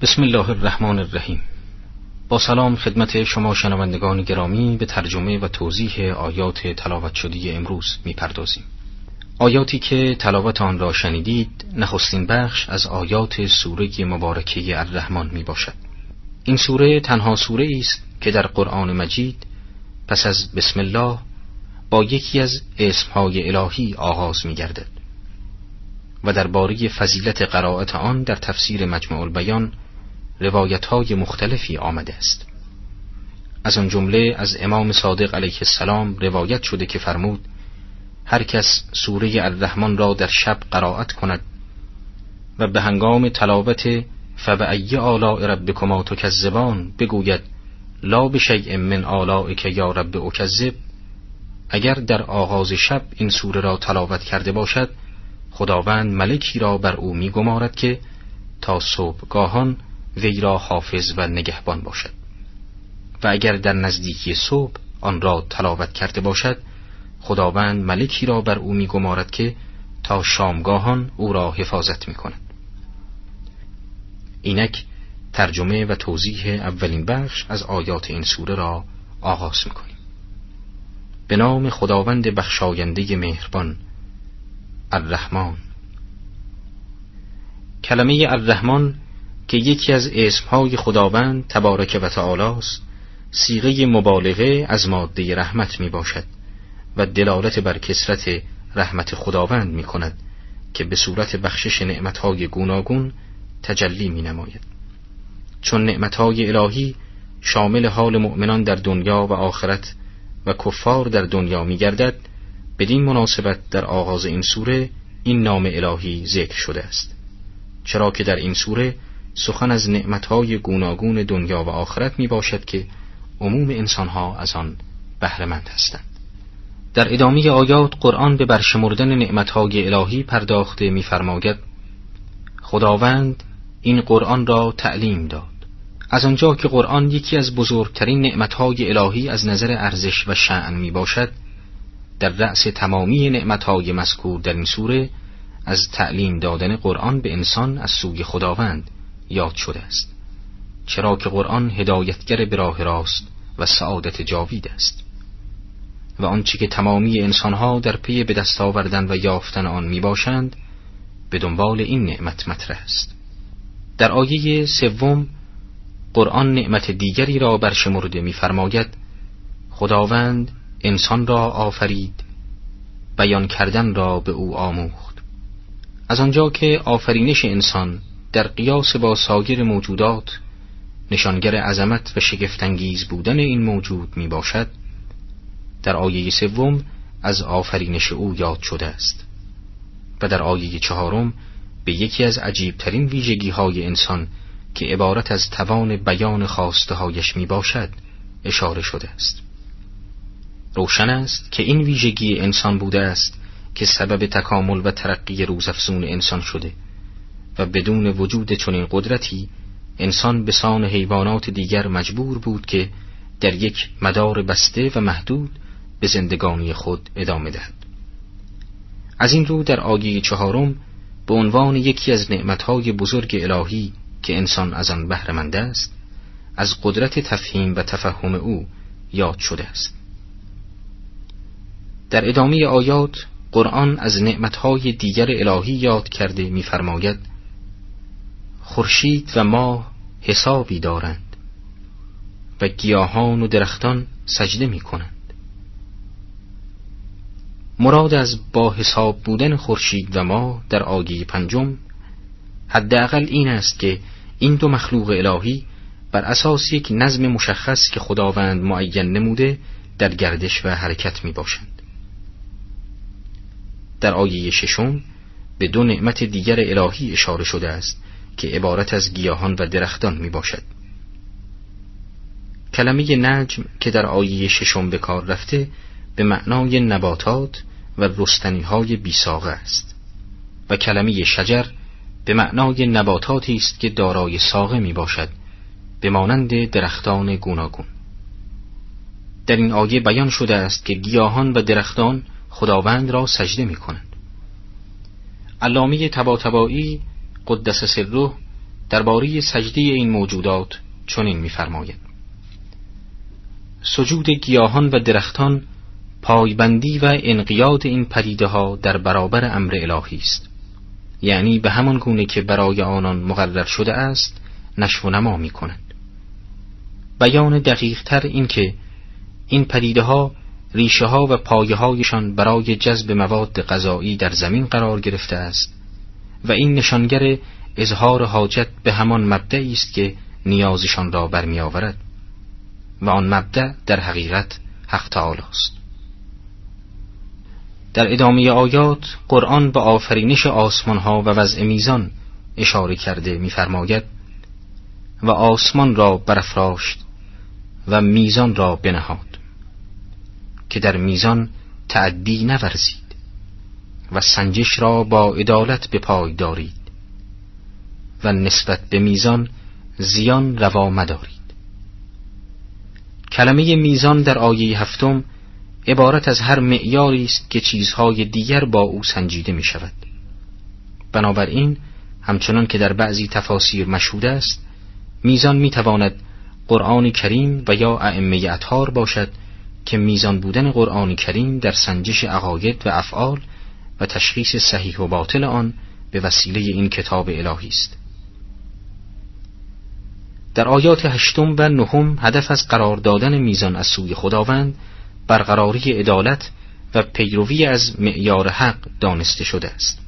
بسم الله الرحمن الرحیم با سلام خدمت شما شنوندگان گرامی به ترجمه و توضیح آیات تلاوت شدی امروز می‌پردازیم. آیاتی که تلاوت آن را شنیدید نخستین بخش از آیات سوره مبارکه الرحمن می باشد این سوره تنها سوره است که در قرآن مجید پس از بسم الله با یکی از اسمهای الهی آغاز می گردد و درباره فضیلت قرائت آن در تفسیر مجموع البیان روایت های مختلفی آمده است. از آن جمله از امام صادق علیه السلام روایت شده که فرمود هر کس سوره الرحمن را در شب قرائت کند و به هنگام تلاوت فبعی آلاء ربکما تکذبان بگوید لا بشیء من که یا رب اکذب اگر در آغاز شب این سوره را تلاوت کرده باشد خداوند ملکی را بر او میگمارد که تا صبحگاهان وی را حافظ و نگهبان باشد. و اگر در نزدیکی صبح آن را تلاوت کرده باشد خداوند ملکی را بر او میگمارد که تا شامگاهان او را حفاظت می کند اینک ترجمه و توضیح اولین بخش از آیات این سوره را آغاز می کنیم به نام خداوند بخشاینده مهربان الرحمن. کلمه الرحمن که یکی از اسمهای خداوند تبارک و تعالی است سیغه مبالغه از ماده رحمت می باشد و دلالت بر کسرت رحمت خداوند می کند که به صورت بخشش نعمتهای گوناگون تجلی می نماید چون نعمتهای الهی شامل حال مؤمنان در دنیا و آخرت و کفار در دنیا می گردد بدین مناسبت در آغاز این سوره این نام الهی ذکر شده است. چرا که در این سوره سخن از نعمتهای گوناگون دنیا و آخرت می باشد که عموم انسانها از آن بهرهمند هستند. در ادامه آیات قرآن به برشمردن نعمتهای الهی پرداخته می‌فرماید خداوند این قرآن را تعلیم داد. از آنجا که قرآن یکی از بزرگترین نعمتهای الهی از نظر ارزش و شعن می باشد در رأس تمامی نعمتهای مذکور در این سوره از تعلیم دادن قرآن به انسان از سوی خداوند یاد شده است. چرا که قرآن هدایتگر به راه راست و سعادت جاوید است. و آنچه که تمامی انسانها در پی به دست آوردن و یافتن آن می باشند به دنبال این نعمت مطرح است. در آیه سوم قرآن نعمت دیگری را برشمرده می‌فرماید خداوند انسان را آفرید بیان کردن را به او آموخت. از آنجا که آفرینش انسان در قیاس با سایر موجودات نشانگر عظمت و شگفتانگیز بودن این موجود می باشد در آیه سوم از آفرینش او یاد شده است و در آیه چهارم به یکی از عجیبترین ویژگی های انسان که عبارت از توان بیان خواسته هایش می باشد اشاره شده است. روشن است که این ویژگی انسان بوده است که سبب تکامل و ترقی روزافزون انسان شده. و بدون وجود چنین قدرتی انسان به سان حیوانات دیگر مجبور بود که در یک مدار بسته و محدود به زندگانی خود ادامه دهد. از این رو در آیه چهارم به عنوان یکی از نعمتهای بزرگ الهی که انسان از آن بهرهمند است از قدرت تفهیم و تفهم او یاد شده است. در ادامه آیات قرآن از نعمتهای دیگر الهی یاد کرده می‌فرماید خورشید و ماه حسابی دارند و گیاهان و درختان سجده می کنند مراد از با حساب بودن خورشید و ماه در آیه پنجم حداقل این است که این دو مخلوق الهی بر اساس یک نظم مشخص که خداوند معین نموده در گردش و حرکت می باشند. در آیه ششم به دو نعمت دیگر الهی اشاره شده است که عبارت از گیاهان و درختان می باشد. کلمه نجم که در آیه ششم به کار رفته به معنای نباتات و رستنی های بیساغه است. و کلمه شجر به معنای نباتاتی است که دارای ساقه می باشد به مانند درختان گوناگون. در این آیه بیان شده است که گیاهان و درختان خداوند را سجده می کنند علامه تباتبایی قدس سره درباره سجده این موجودات چنین می‌فرماید. سجود گیاهان و درختان پایبندی و انقیاد این پدیده ها در برابر امر الهی است. یعنی به همان گونه که برای آنان مقرر شده است نشو نما می بیان دقیق تر این که این پدیده ها و پایه هایشان برای جذب مواد غذایی در زمین قرار گرفته است. و این نشانگر اظهار حاجت به همان مبدعی است که نیازشان را برمیآورد. و آن مبدع در حقیقت حق تعالی است. در ادامه آیات قرآن به آفرینش آسمان ها و وضع میزان اشاره کرده می‌فرماید و آسمان را برافراشت و میزان را بنهاد که در میزان تعدی نورزید. و سنجش را با عدالت به پای دارید و نسبت به میزان زیان روا مدارید. کلمه میزان در آیه هفتم عبارت از هر معیاری است که چیزهای دیگر با او سنجیده می شود بنابراین همچنان که در بعضی تفاسیر مشهود است میزان می تواند قرآن کریم و یا ائمه اطهار باشد که میزان بودن قرآن کریم در سنجش عقاید و افعال و تشخیص صحیح و باطل آن به وسیله این کتاب الهی است. در آیات هشتم و نهم هدف از قرار دادن میزان از سوی خداوند برقراری عدالت و پیروی از معیار حق دانسته شده است.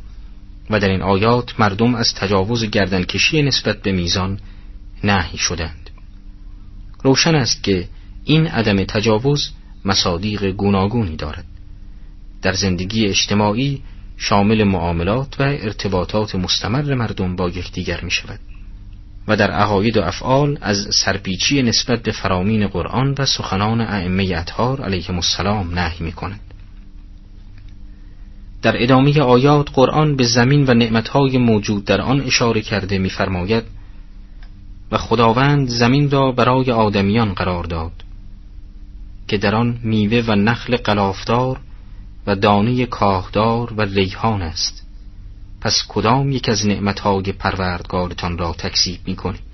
و در این آیات مردم از تجاوز گردنکشی نسبت به میزان نهی شدند. روشن است که این عدم تجاوز مصادیق گوناگونی دارد. در زندگی اجتماعی شامل معاملات و ارتباطات مستمر مردم با یکدیگر می شود و در عقاید و افعال از سرپیچی نسبت به فرامین قرآن و سخنان ائمه اطهار علیهم السلام نهی می کند. در ادامه آیات قرآن به زمین و نعمتهای موجود در آن اشاره کرده می‌فرماید و خداوند زمین را برای آدمیان قرار داد که در آن میوه و نخل قلافتار و دانه کاهدار و ریحان است. پس کدام یک از نعمتهای پروردگارتان را تکذیب می کنید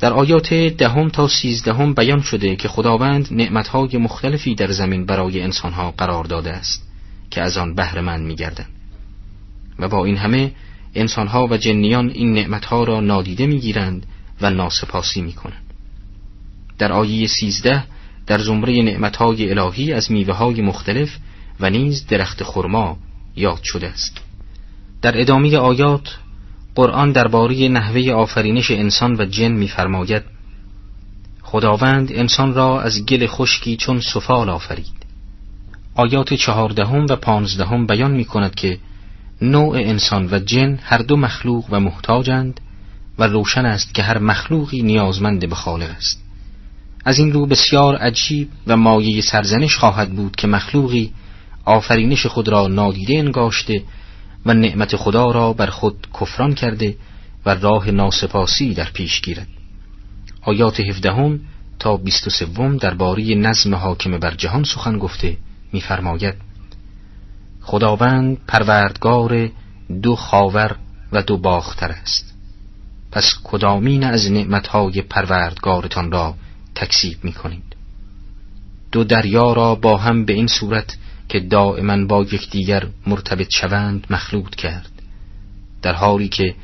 در آیات دهم تا سیزدهم بیان شده که خداوند نعمتهای مختلفی در زمین برای انسانها قرار داده است که از آن بهرهمند میگردند. و با این همه انسانها و جنیان این نعمتها را نادیده می‌گیرند و ناسپاسی می‌کنند. در آیه سیزده در زمره نعمتهای الهی از میوه های مختلف و نیز درخت خرما یاد شده است. در ادامه آیات قرآن درباره نحوه آفرینش انسان و جن می‌فرماید خداوند انسان را از گل خشکی چون سفال آفرید. آیات چهاردهم و پانزدهم بیان می کند که نوع انسان و جن هر دو مخلوق و محتاجند و روشن است که هر مخلوقی نیازمند به خالق است. از این رو بسیار عجیب و مایه سرزنش خواهد بود که مخلوقی آفرینش خود را نادیده انگاشته و نعمت خدا را بر خود کفران کرده و راه ناسپاسی در پیش گیرد. آیات هفدهم تا بیست و سوم درباره نظم حاکم بر جهان سخن گفته می‌فرماید خداوند پروردگار دو خاور و دو باختر است. پس کدامین از نعمتهای پروردگارتان را تکسیب می کنید دو دریا را با هم به این صورت که دائما با یکدیگر مرتبط شوند مخلوط کرد. در حالی که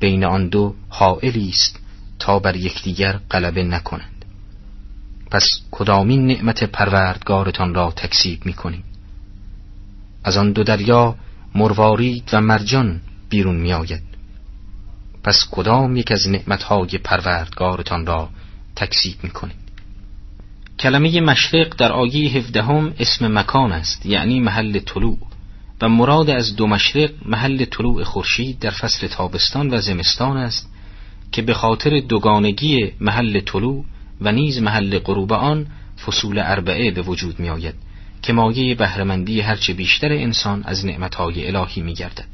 بین آن دو حائلی است تا بر یکدیگر غلبه نکنند. پس کدامین نعمت پروردگارتان را تکسیب می کنید از آن دو دریا مروارید و مرجان بیرون می آید پس کدام یک از نعمتهای پروردگارتان را تکسیب می کنید کلمه مشرق در آیه هفدهم اسم مکان است یعنی محل طلوع و مراد از دو مشرق محل طلوع خورشید در فصل تابستان و زمستان است که به خاطر دوگانگی محل طلوع و نیز محل غروب آن فصول اربعه به وجود می آید که مایه بهرهمندی هرچه بیشتر انسان از نعمتهای الهی می گردد.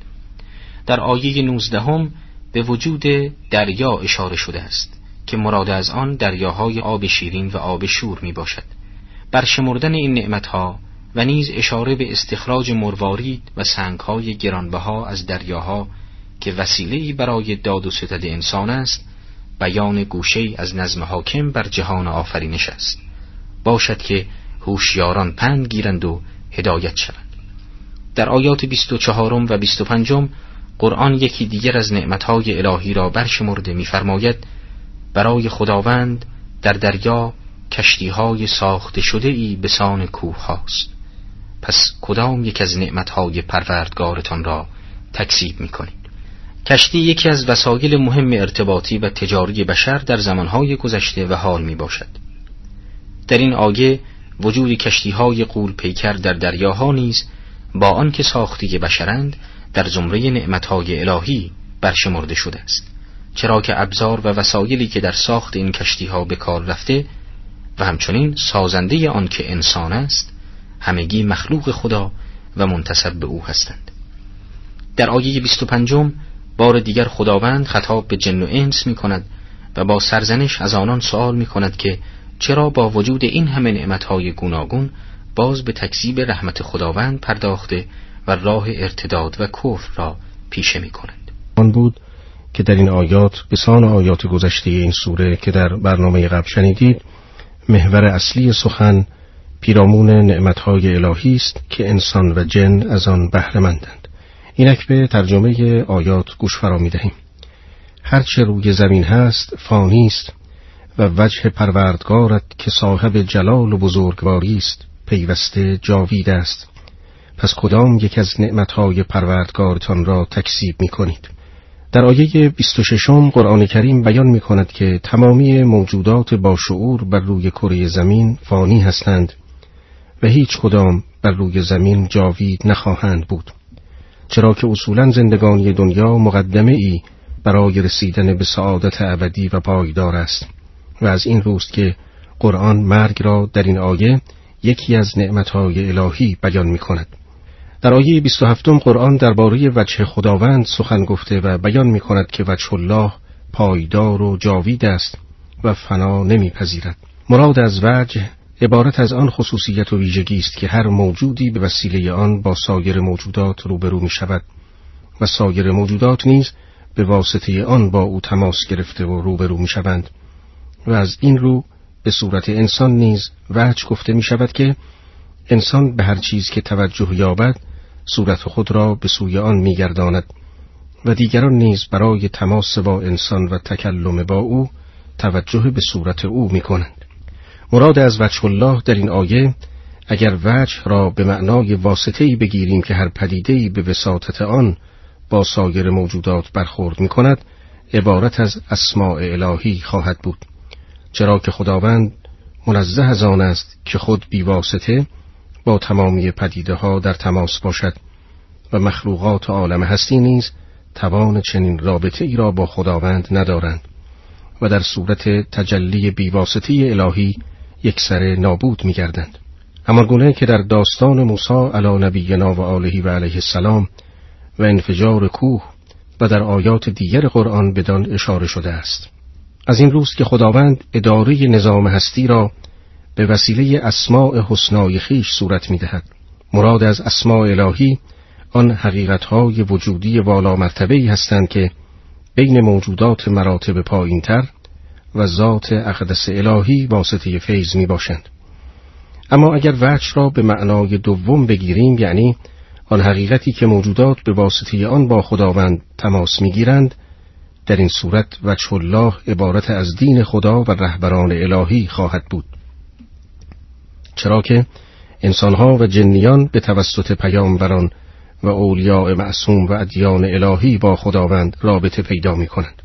در آیه نوزدهم به وجود دریا اشاره شده است که مراد از آن دریاهای آب شیرین و آب شور می باشد برشمردن این نعمتها و نیز اشاره به استخراج مروارید و سنگهای گرانبها از دریاها که وسیله‌ای برای داد و ستد انسان است بیان گوشه از نظم حاکم بر جهان آفرینش است. باشد که هوشیاران پند گیرند و هدایت شوند. در آیات 24 و 25 قرآن یکی دیگر از نعمتهای الهی را برشمرده می‌فرماید برای خداوند در دریا کشتیهای ساخته شده ای به سان کوه هاست. پس کدام یک از نعمتهای پروردگارتان را تکسیب می کنید کشتی یکی از وسایل مهم ارتباطی و تجاری بشر در زمانهای گذشته و حال می باشد در این آیه وجود کشتیهای قول پیکر در دریاها نیز با آنکه ساختی بشرند در زمره نعمتهای الهی برشمرده شده است. چرا که ابزار و وسایلی که در ساخت این کشتیها به کار رفته و همچنین سازنده آن که انسان است همگی مخلوق خدا و منتصب به او هستند. در آیه 25 بار دیگر خداوند خطاب به جن و انس می کند و با سرزنش از آنان سوال می کند که چرا با وجود این همه نعمتهای گوناگون باز به تکذیب رحمت خداوند پرداخته و راه ارتداد و کفر را پیشه می کنند آن بود که در این آیات به سان آیات گذشته این سوره که در برنامه قبل شنیدید محور اصلی سخن پیرامون نعمتهای الهی است که انسان و جن از آن بهرهمندند. اینک به ترجمه آیات گوش فرا می دهیم هرچه روی زمین هست فانی است و وجه پروردگارت که صاحب جلال و بزرگواری است پیوسته جاوید است. پس کدام یک از نعمتهای پروردگارتان را تکسیب می کنید در آیه 26 قرآن کریم بیان می کند که تمامی موجودات با شعور بر روی کره زمین فانی هستند و هیچ کدام بر روی زمین جاوید نخواهند بود. چرا که اصولا زندگانی دنیا مقدمه ای برای رسیدن به سعادت ابدی و پایدار است و از این روست که قرآن مرگ را در این آیه یکی از نعمتهای الهی بیان می کند در آیه 27 قرآن درباره وجه خداوند سخن گفته و بیان می کند که وجه الله پایدار و جاوید است و فنا نمیپذیرد. مراد از وجه عبارت از آن خصوصیت و ویژگی است که هر موجودی به وسیله آن با سایر موجودات روبرو می شود و سایر موجودات نیز به واسطه آن با او تماس گرفته و روبرو می شوند و از این رو به صورت انسان نیز وجه گفته می شود که انسان به هر چیز که توجه یابد صورت خود را به سوی آن میگرداند و دیگران نیز برای تماس با انسان و تکلم با او توجه به صورت او می کنند. مراد از وجه الله در این آیه اگر وجه را به معنای واسطه‌ای بگیریم که هر پدیده‌ای به وساطت آن با سایر موجودات برخورد می کند عبارت از اسماع الهی خواهد بود چرا که خداوند منزه از آن است که خود بیواسطه با تمامی پدیده ها در تماس باشد و مخلوقات عالم هستی نیز توان چنین رابطه ای را با خداوند ندارند و در صورت تجلی بیواسطی الهی یک سر نابود می گردند. همان که در داستان موسی علی نبینا و آلهی و علیه السلام و انفجار کوه و در آیات دیگر قرآن بدان اشاره شده است. از این روز که خداوند اداره نظام هستی را به وسیله اسماع حسنای خیش صورت می دهد. مراد از اسماع الهی آن حقیقتهای وجودی والا مرتبه هستند که بین موجودات مراتب پایینتر و ذات اقدس الهی واسطه فیض می باشند. اما اگر وجه را به معنای دوم بگیریم یعنی آن حقیقتی که موجودات به واسطه آن با خداوند تماس می‌گیرند در این صورت وجه الله عبارت از دین خدا و رهبران الهی خواهد بود چرا که انسانها و جنیان به توسط پیامبران و اولیاء معصوم و ادیان الهی با خداوند رابطه پیدا می کنند.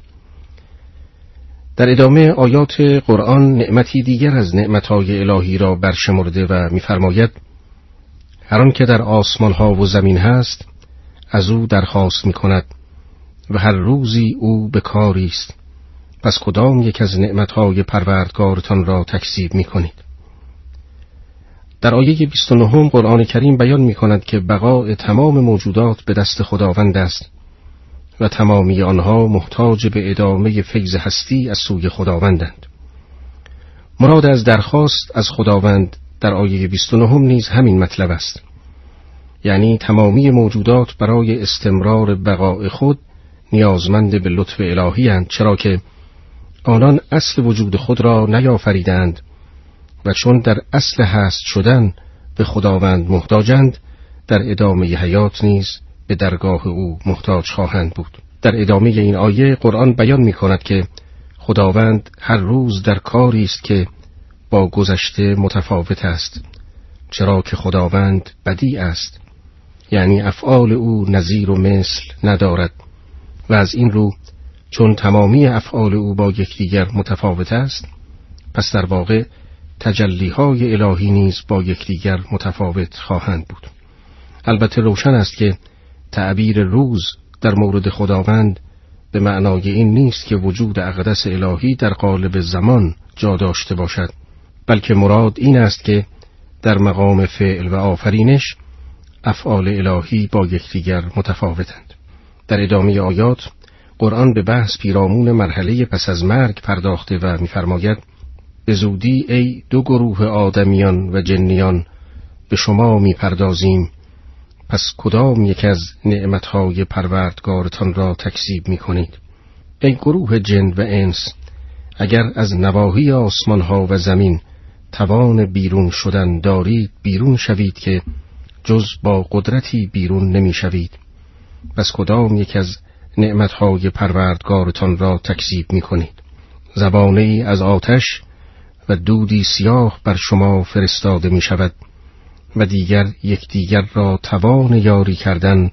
در ادامه آیات قرآن نعمتی دیگر از نعمتهای الهی را برشمرده و میفرماید هر که در آسمان ها و زمین هست از او درخواست می کند و هر روزی او به کاری است پس کدام یک از نعمتهای پروردگارتان را تکذیب می کنید در آیه 29 قرآن کریم بیان می کند که بقاء تمام موجودات به دست خداوند است و تمامی آنها محتاج به ادامه فیض هستی از سوی خداوندند. مراد از درخواست از خداوند در آیه 29 نیز همین مطلب است. یعنی تمامی موجودات برای استمرار بقاء خود نیازمند به لطف الهی هند چرا که آنان اصل وجود خود را نیافریدند و چون در اصل هست شدن به خداوند محتاجند در ادامه حیات نیز به درگاه او محتاج خواهند بود. در ادامه این آیه قرآن بیان می کند که خداوند هر روز در کاری است که با گذشته متفاوت است چرا که خداوند بدی است. یعنی افعال او نظیر و مثل ندارد. و از این رو چون تمامی افعال او با یکدیگر متفاوت است پس در واقع تجلیهای الهی نیز با یکدیگر متفاوت خواهند بود. البته روشن است که تعبیر روز در مورد خداوند به معنای این نیست که وجود اقدس الهی در قالب زمان جا داشته باشد بلکه مراد این است که در مقام فعل و آفرینش افعال الهی با یکدیگر متفاوتند. در ادامه آیات قرآن به بحث پیرامون مرحله پس از مرگ پرداخته و می‌فرماید به زودی ای دو گروه آدمیان و جنیان به شما می‌پردازیم. پس کدام یک از نعمتهای پروردگارتان را تکذیب می کنید ای گروه جن و انس اگر از نواحی آسمانها و زمین توان بیرون شدن دارید بیرون شوید که جز با قدرتی بیرون نمی شوید بس کدام یک از نعمتهای پروردگارتان را تکذیب می کنید زبانه از آتش و دودی سیاه بر شما فرستاده می شود و دیگر یکدیگر را توان یاری کردن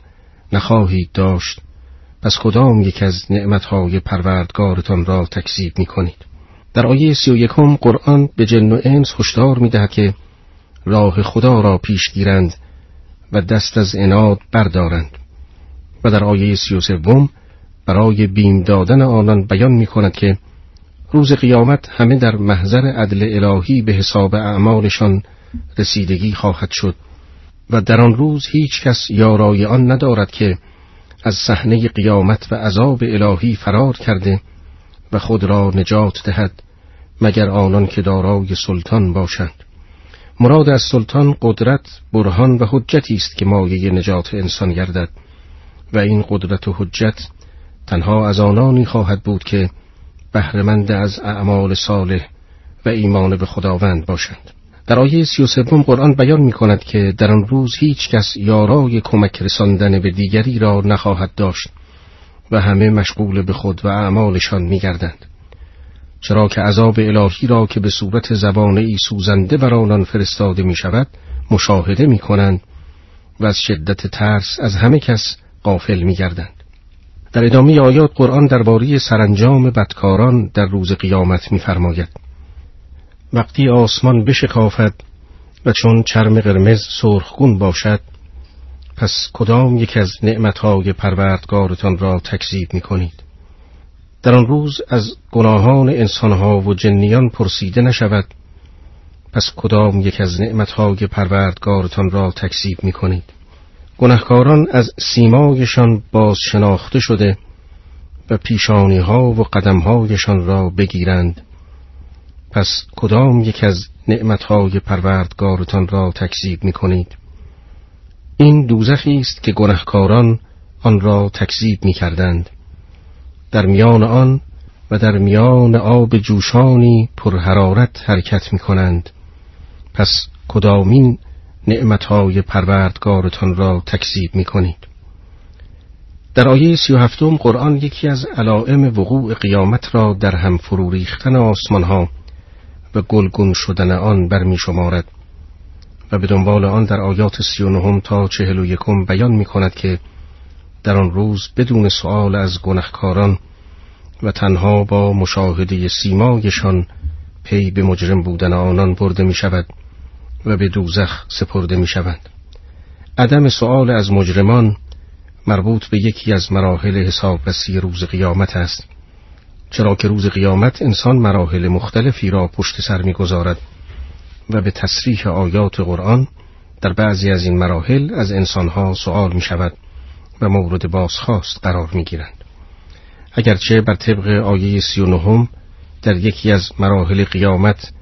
نخواهید داشت. پس کدام یک از نعمتهای پروردگارتان را تکذیب می کنید در آیه سی و یکم قرآن به جن و انس هشدار می دهد که راه خدا را پیش گیرند و دست از اناد بردارند. و در آیه سی و سوم برای بیم دادن آنان بیان می کند که روز قیامت همه در محضر عدل الهی به حساب اعمالشان رسیدگی خواهد شد و در آن روز هیچ کس یارای آن ندارد که از صحنه قیامت و عذاب الهی فرار کرده و خود را نجات دهد مگر آنان که دارای سلطان باشند. مراد از سلطان قدرت برهان و حجتی است که مایه نجات انسان گردد و این قدرت و حجت تنها از آنانی خواهد بود که بهرهمند از اعمال صالح و ایمان به خداوند باشند در آیه سی و سوم قرآن بیان می کند که در آن روز هیچ کس یارای کمک رساندن به دیگری را نخواهد داشت و همه مشغول به خود و اعمالشان می گردند. چرا که عذاب الهی را که به صورت زبانه ای سوزنده بر آنان فرستاده می شود مشاهده می کنند و از شدت ترس از همه کس قافل می گردند. در ادامه آیات قرآن درباره سرانجام بدکاران در روز قیامت می‌فرماید. وقتی آسمان بشکافد و چون چرم قرمز سرخگون باشد پس کدام یک از نعمتهای پروردگارتان را تکذیب می کنید در آن روز از گناهان انسانها و جنیان پرسیده نشود پس کدام یک از نعمتهای پروردگارتان را تکذیب می کنید گناهکاران از سیمایشان باز شناخته شده و پیشانی ها و قدم هایشان را بگیرند. پس کدام یک از نعمتهای پروردگارتان را تکذیب می کنید این دوزخی است که گناهکاران آن را تکذیب می کردند در میان آن و در میان آب جوشانی پرحرارت حرکت می کنند پس کدامین نعمتهای پروردگارتان را تکذیب می کنید. در آیه سی و هفتم قرآن یکی از علائم وقوع قیامت را در هم فرو ریختن آسمان ها و گلگون شدن آن برمی شمارد و به دنبال آن در آیات سی و نهم تا چهل و یکم بیان می کند که در آن روز بدون سؤال از گنهکاران و تنها با مشاهده سیمایشان پی به مجرم بودن آنان برده می شود و به دوزخ سپرده می شوند. عدم سؤال از مجرمان مربوط به یکی از مراحل حسابرسی روز قیامت است چرا که روز قیامت انسان مراحل مختلفی را پشت سر می‌گذارد و به تصریح آیات قرآن در بعضی از این مراحل از انسانها سؤال می شود و مورد بازخواست قرار می گیرند. اگرچه بر طبق آیه سی و نهم در یکی از مراحل قیامت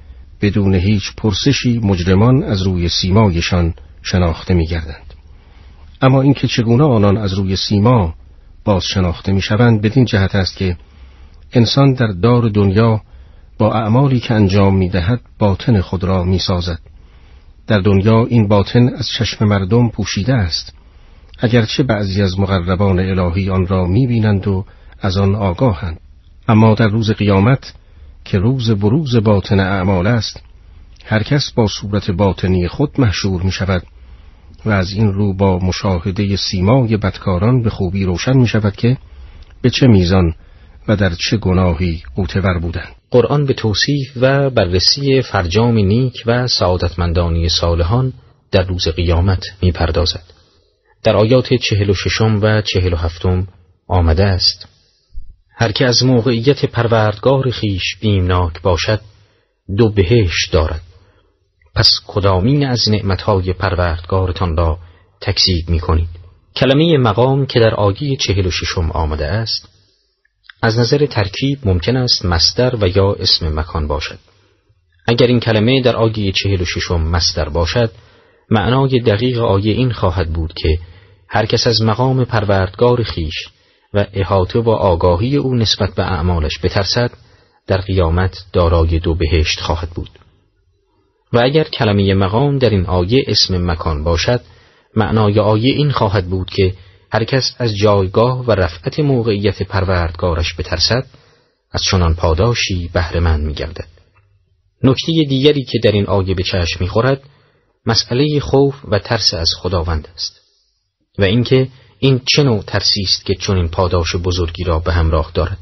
بدون هیچ پرسشی مجرمان از روی سیمایشان شناخته می گردند. اما اینکه چگونه آنان از روی سیما باز شناخته می شوند بدین جهت است که انسان در دار دنیا با اعمالی که انجام می دهد باطن خود را می سازد. در دنیا این باطن از چشم مردم پوشیده است اگرچه بعضی از مقربان الهی آن را می بینند و از آن آگاهند اما در روز قیامت که روز بروز باطن اعمال است هر کس با صورت باطنی خود محشور می شود و از این رو با مشاهده سیمای بدکاران به خوبی روشن می شود که به چه میزان و در چه گناهی قوتور بودند قرآن به توصیف و بررسی فرجام نیک و سعادتمندانی صالحان در روز قیامت می پردازد. در آیات چهل و ششم و چهل و هفتم آمده است هر که از موقعیت پروردگار خیش بیمناک باشد دو بهش دارد. پس کدامین از نعمتهای پروردگارتان را تکذیب می کنید کلمه مقام که در آیه چهل و ششم آمده است از نظر ترکیب ممکن است مستر و یا اسم مکان باشد. اگر این کلمه در آیه چهل و ششم مستر باشد معنای دقیق آیه این خواهد بود که هر کس از مقام پروردگار خیش و احاطه و آگاهی او نسبت به اعمالش بترسد در قیامت دارای دو بهشت خواهد بود. و اگر کلمه مقام در این آیه اسم مکان باشد معنای آیه این خواهد بود که هر کس از جایگاه و رفعت موقعیت پروردگارش بترسد از چنان پاداشی بهرهمند میگردد. نکته دیگری که در این آیه به چشم می‌خورد مسئله خوف و ترس از خداوند است. و اینکه این چه نوع ترسی است که چنین پاداش بزرگی را به همراه دارد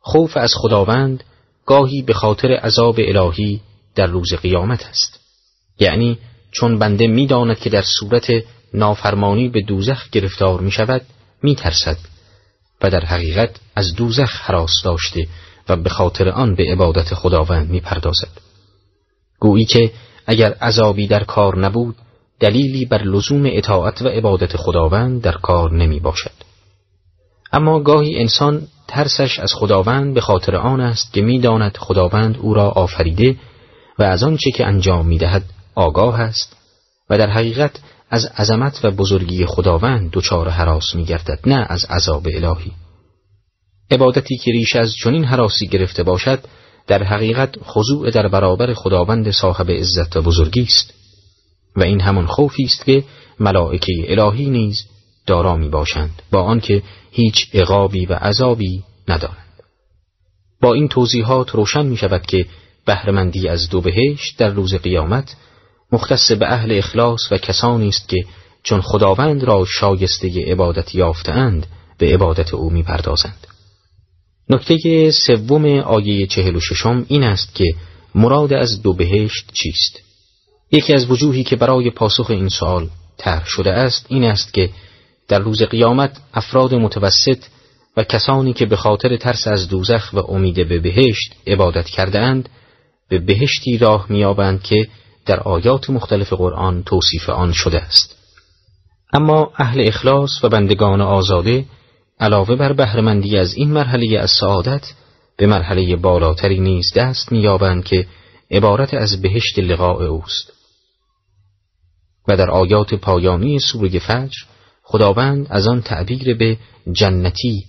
خوف از خداوند گاهی به خاطر عذاب الهی در روز قیامت است یعنی چون بنده می‌داند که در صورت نافرمانی به دوزخ گرفتار می شود می ترسد و در حقیقت از دوزخ حراس داشته و به خاطر آن به عبادت خداوند می پردازد. گویی که اگر عذابی در کار نبود دلیلی بر لزوم اطاعت و عبادت خداوند در کار نمی باشد. اما گاهی انسان ترسش از خداوند به خاطر آن است که می‌داند خداوند او را آفریده و از آنچه که انجام می دهد آگاه است و در حقیقت از عظمت و بزرگی خداوند دچار حراس می گردد نه از عذاب الهی عبادتی که ریش از چنین حراسی گرفته باشد در حقیقت خضوع در برابر خداوند صاحب عزت و بزرگی است و این همان خوفی است که ملائکه الهی نیز دارا می باشند با آنکه هیچ عقابی و عذابی ندارند با این توضیحات روشن می شود که بهرهمندی از دو بهشت در روز قیامت مختص به اهل اخلاص و کسانی است که چون خداوند را شایسته عبادت یافتهاند به عبادت او می‌پردازند. نکته سوم آیه چهل و ششم این است که مراد از دو بهشت چیست؟ یکی از وجوهی که برای پاسخ این سوال طرح شده است این است که در روز قیامت افراد متوسط و کسانی که به خاطر ترس از دوزخ و امید به بهشت عبادت کرده اند به بهشتی راه میابند که در آیات مختلف قرآن توصیف آن شده است. اما اهل اخلاص و بندگان آزاده علاوه بر بهرهمندی از این مرحله از سعادت به مرحله بالاتری نیز دست میابند که عبارت از بهشت لقاء اوست. و در آیات پایانی سوره فجر خداوند از آن تعبیر به جنتی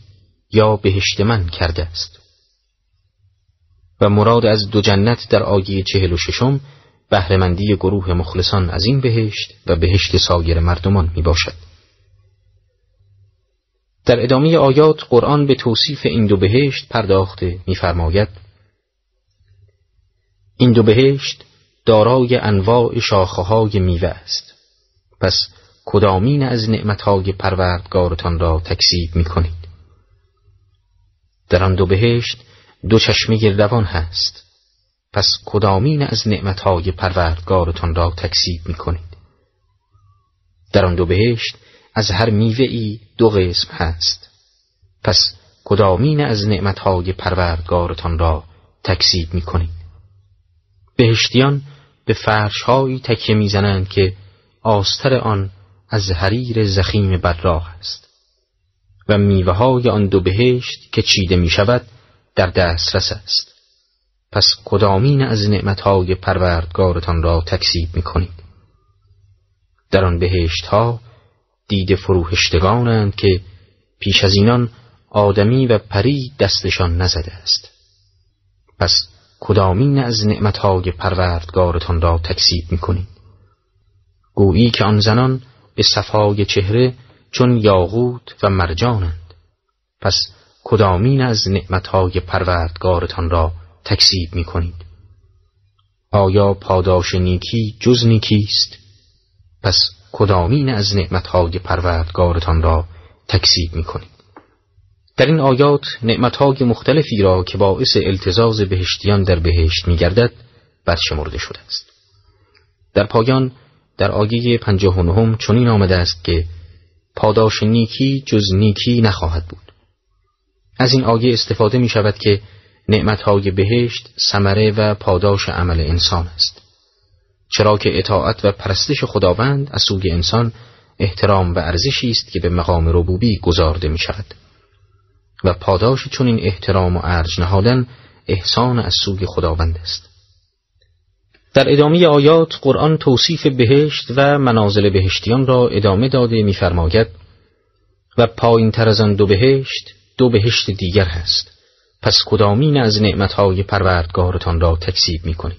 یا بهشت من کرده است و مراد از دو جنت در آیه چهل و ششم بهرهمندی گروه مخلصان از این بهشت و بهشت سایر مردمان می باشد. در ادامه آیات قرآن به توصیف این دو بهشت پرداخته می‌فرماید این دو بهشت دارای انواع شاخه‌های میوه است. پس کدامین از نعمتهای پروردگارتان را تکذیب می کنید در آن دو بهشت دو چشمه روان هست. پس کدامین از نعمتهای پروردگارتان را تکسیب می کنید در آن دو بهشت از هر میوه دو قسم هست. پس کدامین از نعمتهای پروردگارتان را تکسیب می کنید بهشتیان به فرشهایی تکیه می‌زنند که آستر آن از حریر زخیم براق است و میوه های آن دو بهشت که چیده می شود در دسترس است. پس کدامین از نعمتهای پروردگارتان را تکسیب می کنید در آن بهشت ها دید فروهشتگانند که پیش از اینان آدمی و پری دستشان نزده است. پس کدامین از نعمتهای پروردگارتان را تکسیب می‌کنید؟ گویی که آن زنان به صفای چهره چون یاقوت و مرجانند. پس کدامین از نعمتهای پروردگارتان را تکسیب می‌کنید؟ آیا پاداش نیکی جز نیکیست پس کدامین از نعمتهای پروردگارتان را تکسیب می‌کنید؟ در این آیات نعمتهای مختلفی را که باعث التزاز بهشتیان در بهشت میگردد برشمرده شده است. در پایان در آیه پنجاه و چنین آمده است که پاداش نیکی جز نیکی نخواهد بود. از این آیه استفاده می شود که نعمتهای بهشت سمره و پاداش عمل انسان است. چرا که اطاعت و پرستش خداوند از سوی انسان احترام و ارزشی است که به مقام ربوبی گذارده می شود و پاداش چون این احترام و ارج نهادن احسان از سوی خداوند است. در ادامه آیات قرآن توصیف بهشت و منازل بهشتیان را ادامه داده می‌فرماید و پایین تر از آن دو بهشت دو بهشت دیگر هست. پس کدامین از نعمتهای پروردگارتان را تکسیب می‌کنید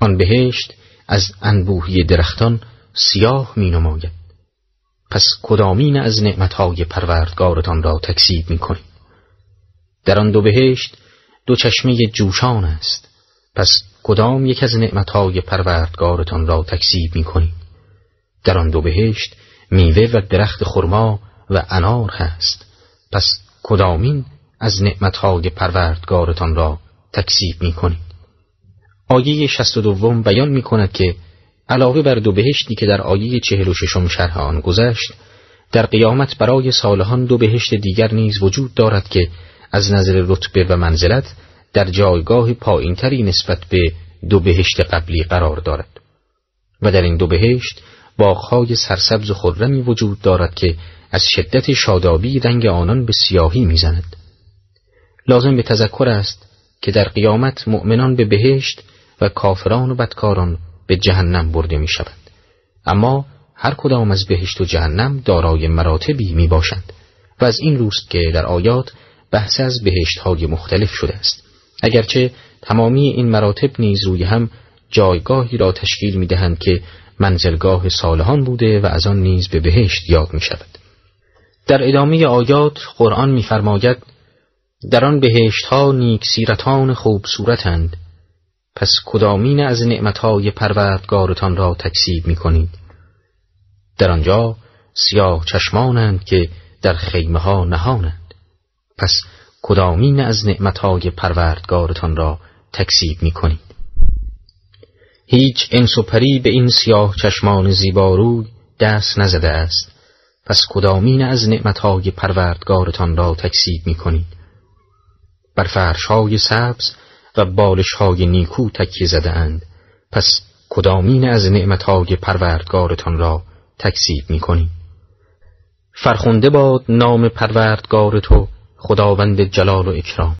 آن بهشت از انبوهی درختان سیاه می نماید پس کدامین از نعمتهای پروردگارتان را تکسیب می کنید در آن دو بهشت دو چشمه جوشان است. پس کدام یک از نعمتهای پروردگارتان را تکسیب می کنید در آن دو بهشت میوه و درخت خرما و انار هست. پس کدامین از نعمتهای پروردگارتان را تکسیب می کنید آیه شست و دوم بیان می کند که علاوه بر دو بهشتی که در آیه چهل و ششم شرح آن گذشت در قیامت برای صالحان دو بهشت دیگر نیز وجود دارد که از نظر رتبه و منزلت در جایگاه پایینتری نسبت به دو بهشت قبلی قرار دارد. و در این دو بهشت باغهای سرسبز و خرمی وجود دارد که از شدت شادابی رنگ آنان به سیاهی می‌زند. لازم به تذکر است که در قیامت مؤمنان به بهشت و کافران و بدکاران به جهنم برده می شود. اما هر کدام از بهشت و جهنم دارای مراتبی می باشند و از این روست که در آیات بحث از بهشت های مختلف شده است اگرچه تمامی این مراتب نیز روی هم جایگاهی را تشکیل می دهند که منزلگاه صالحان بوده و از آن نیز به بهشت یاد می شود. در ادامه آیات قرآن می‌فرماید در آن بهشت ها نیک سیرتان خوب صورتند پس کدامین از نعمتهای پروردگارتان را تکسیب می کنید در آنجا سیاه چشمانند که در خیمه ها نهانند. پس کدامین از نعمتهای پروردگارتان را تکسیب می کنید هیچ انس پری به این سیاه چشمان زیباروی دست نزده است. پس کدامین از نعمتهای پروردگارتان را تکسیب می کنید بر فرشهای سبز و بالشهای نیکو تکیه زده اند پس کدامین از نعمتهای پروردگارتان را تکسیب می کنید فرخنده باد نام پروردگار تو خداوند جلال و اکرام.